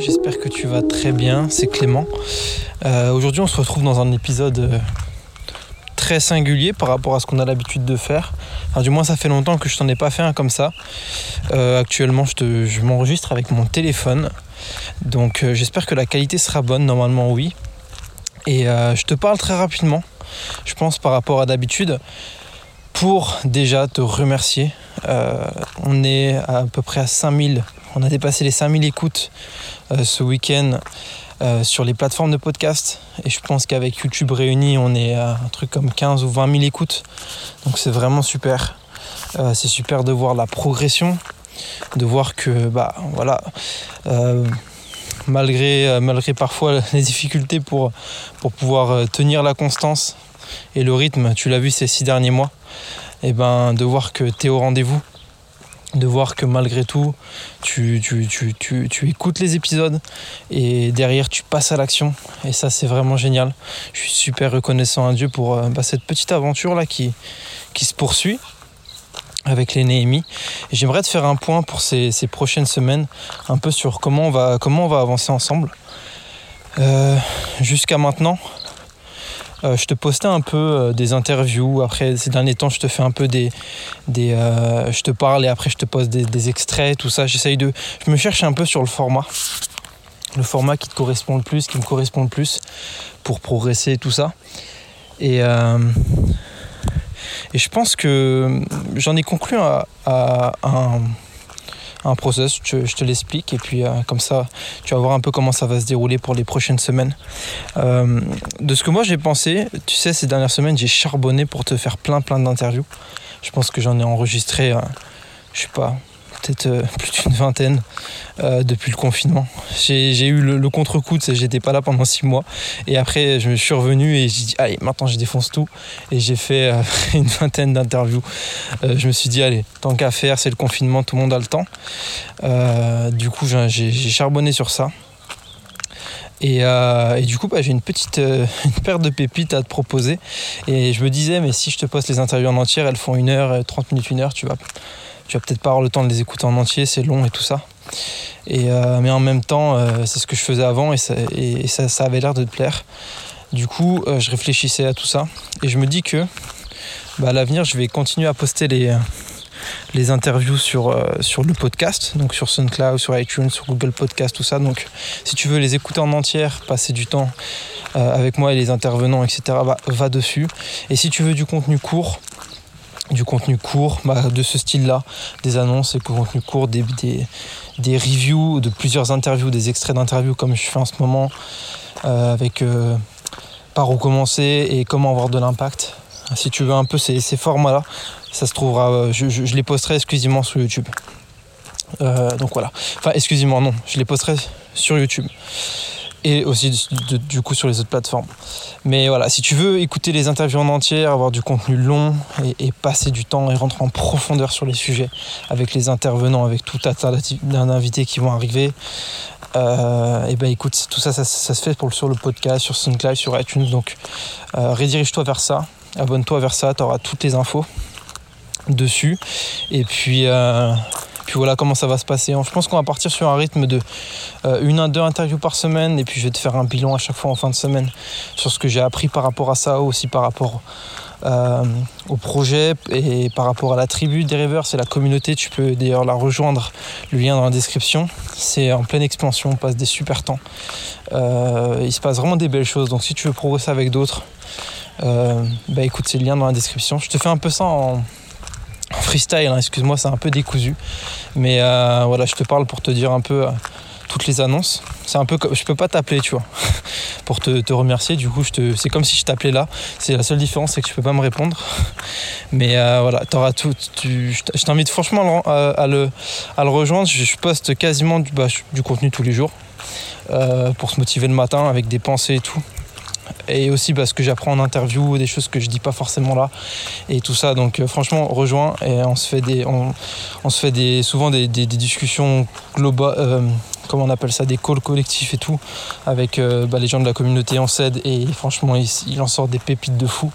j'espère que tu vas très bien, c'est Clément. Euh, aujourd'hui on se retrouve dans un épisode euh, très singulier par rapport à ce qu'on a l'habitude de faire. Du moins ça fait longtemps que je t'en ai pas fait un comme ça. Euh, actuellement je m'enregistre avec mon téléphone. Donc j'espère que la qualité sera bonne, normalement oui. Et je te parle très rapidement, je pense par rapport à d'habitude, pour déjà te remercier. on est à peu près à 5000 on a dépassé les 5000 écoutes euh, ce week-end euh, sur les plateformes de podcast. Et je pense qu'avec YouTube réuni, on est à un truc comme 15 ou 20 000 écoutes. Donc c'est vraiment super. Euh, c'est super de voir la progression, de voir que, bah voilà, malgré, malgré parfois les difficultés pour, pouvoir tenir la constance et le rythme, tu l'as vu ces six derniers mois, et ben de voir que tu es au rendez-vous de voir que malgré tout, tu, écoutes les épisodes et derrière tu passes à l'action. Et ça, c'est vraiment génial. Je suis super reconnaissant à Dieu pour euh, bah, cette petite aventure là qui, se poursuit avec les Néhémies. Et j'aimerais te faire un point pour ces, prochaines semaines, un peu sur comment on va, comment va avancer ensemble. Euh, jusqu'à maintenant, euh, je te postais un peu euh, des interviews. Après, ces derniers temps, je te fais un peu des. des euh, je te parle et après, je te pose des, extraits, tout ça. J'essaye de. Je me cherche un peu sur le format. Le format qui te correspond le plus, qui me correspond le plus pour progresser, tout ça. Et. et je pense que j'en ai conclu à un un process, je, te l'explique et puis euh, comme ça tu vas voir un peu comment ça va se dérouler pour les prochaines semaines. Euh, de ce que moi j'ai pensé, tu sais ces dernières semaines j'ai charbonné pour te faire plein plein d'interviews. Je pense que j'en ai enregistré, euh, je sais pas, peut-être plus d'une vingtaine euh, depuis le confinement. J'ai eu le, contre-coup, j'étais pas là pendant six mois. Et après, je me suis revenu et j'ai dit, allez, maintenant je défonce tout. Et j'ai fait euh, une vingtaine d'interviews. je me suis dit, allez, tant qu'à faire, c'est le confinement, tout le monde a le temps. du coup, j'ai charbonné sur ça. Et, du coup, bah, j'ai une petite paire de pépites à te proposer. Et je me disais, mais si je te poste les interviews en entière, elles font une heure, 30 minutes, une heure, tu vas tu vas peut-être pas avoir le temps de les écouter en entier, c'est long et tout ça. Et, euh, mais en même temps, euh, c'est ce que je faisais avant et ça, avait l'air de te plaire. Du coup, euh, je réfléchissais à tout ça et je me dis que bah, à l'avenir, je vais continuer à poster les, interviews sur, sur le podcast, donc sur SoundCloud, sur iTunes, sur Google Podcast, tout ça. Donc, si tu veux les écouter en entière, passer du temps avec moi et les intervenants, etc., bah, va dessus. Et si tu veux du contenu court, du contenu court bah, de ce style-là, des annonces et du contenu court, des, des, reviews, de plusieurs interviews, des extraits d'interviews comme je fais en ce moment euh, avec euh, par où commencer et comment avoir de l'impact. Si tu veux un peu ces, formats-là, ça se trouvera, euh, je, je, les posterai exclusivement sur YouTube. donc voilà. Enfin, exclusivement, non, je les posterai sur YouTube et aussi du coup sur les autres plateformes. Mais voilà, si tu veux écouter les interviews en entière, avoir du contenu long et, passer du temps et rentrer en profondeur sur les sujets avec les intervenants, avec tout un tas d'invités qui vont arriver, euh, et ben écoute, tout ça, ça, se fait pour, sur le podcast, sur SoundCloud, sur iTunes. Donc euh, redirige-toi vers ça, abonne-toi vers ça, tu auras toutes les infos dessus. Et puis, euh, puis voilà comment ça va se passer. Je pense qu'on va partir sur un rythme de euh, une à deux interviews par semaine et puis je vais te faire un bilan à chaque fois en fin de semaine sur ce que j'ai appris par rapport à ça, aussi par rapport euh, au projet et par rapport à la tribu des rêveurs, c'est la communauté. Tu peux d'ailleurs la rejoindre, le lien dans la description. C'est en pleine expansion, on passe des super temps. Euh, il se passe vraiment des belles choses. Donc si tu veux progresser avec d'autres, bah écoute, c'est le lien dans la description. Je te fais un peu ça en freestyle, hein, excuse-moi, c'est un peu décousu. Mais euh, voilà, je te parle pour te dire un peu euh, toutes les annonces. C'est un peu comme. Je peux pas t'appeler, tu vois, pour te, remercier. Du coup, c'est comme si je t'appelais là. C'est la seule différence, c'est que je peux pas me répondre. Mais euh, voilà, t'auras tout. je t'invite franchement à, le, rejoindre. Je, poste quasiment bah, du contenu tous les jours. pour se motiver le matin avec des pensées et tout et aussi parce que j'apprends en interview des choses que je dis pas forcément là et tout ça. Donc euh, franchement rejoins et on se fait des souvent des, discussions globales euh, comment on appelle ça des calls collectifs et tout avec euh, bah, les gens de la communauté on s'aide et franchement il, en sort des pépites de fou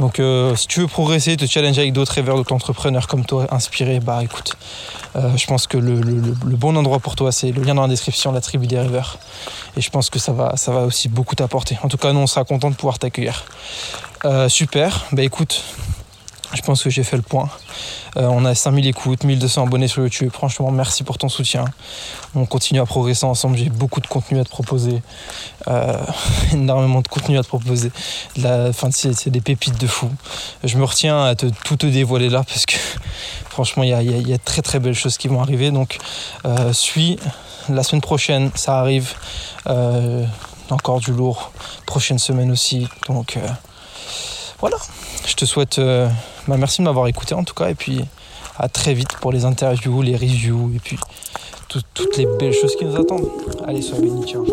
Donc euh, si tu veux progresser, te challenger avec d'autres rêveurs, d'autres entrepreneurs comme toi, inspirés, bah écoute, euh, je pense que le, bon endroit pour toi, c'est le lien dans la description, la tribu des rêveurs. Et je pense que ça va, ça va aussi beaucoup t'apporter. En tout cas, nous, on sera content de pouvoir t'accueillir. Euh, super, bah écoute, je pense que j'ai fait le point. Euh, on a 5000 écoutes, 1200 abonnés sur YouTube. Franchement, merci pour ton soutien. On continue à progresser ensemble. J'ai beaucoup de contenu à te proposer. Euh, énormément de contenu à te proposer. c'est, des pépites de fou. Je me retiens à te, tout te dévoiler là parce que franchement, il y a, très très belles choses qui vont arriver. Donc, euh, suis. La semaine prochaine, ça arrive. encore du lourd. Prochaine semaine aussi. Donc, voilà. Je te souhaite. Euh, bah, merci de m'avoir écouté en tout cas. Et puis à très vite pour les interviews, les reviews et puis toutes les belles choses qui nous attendent. Allez, sois béni, ciao.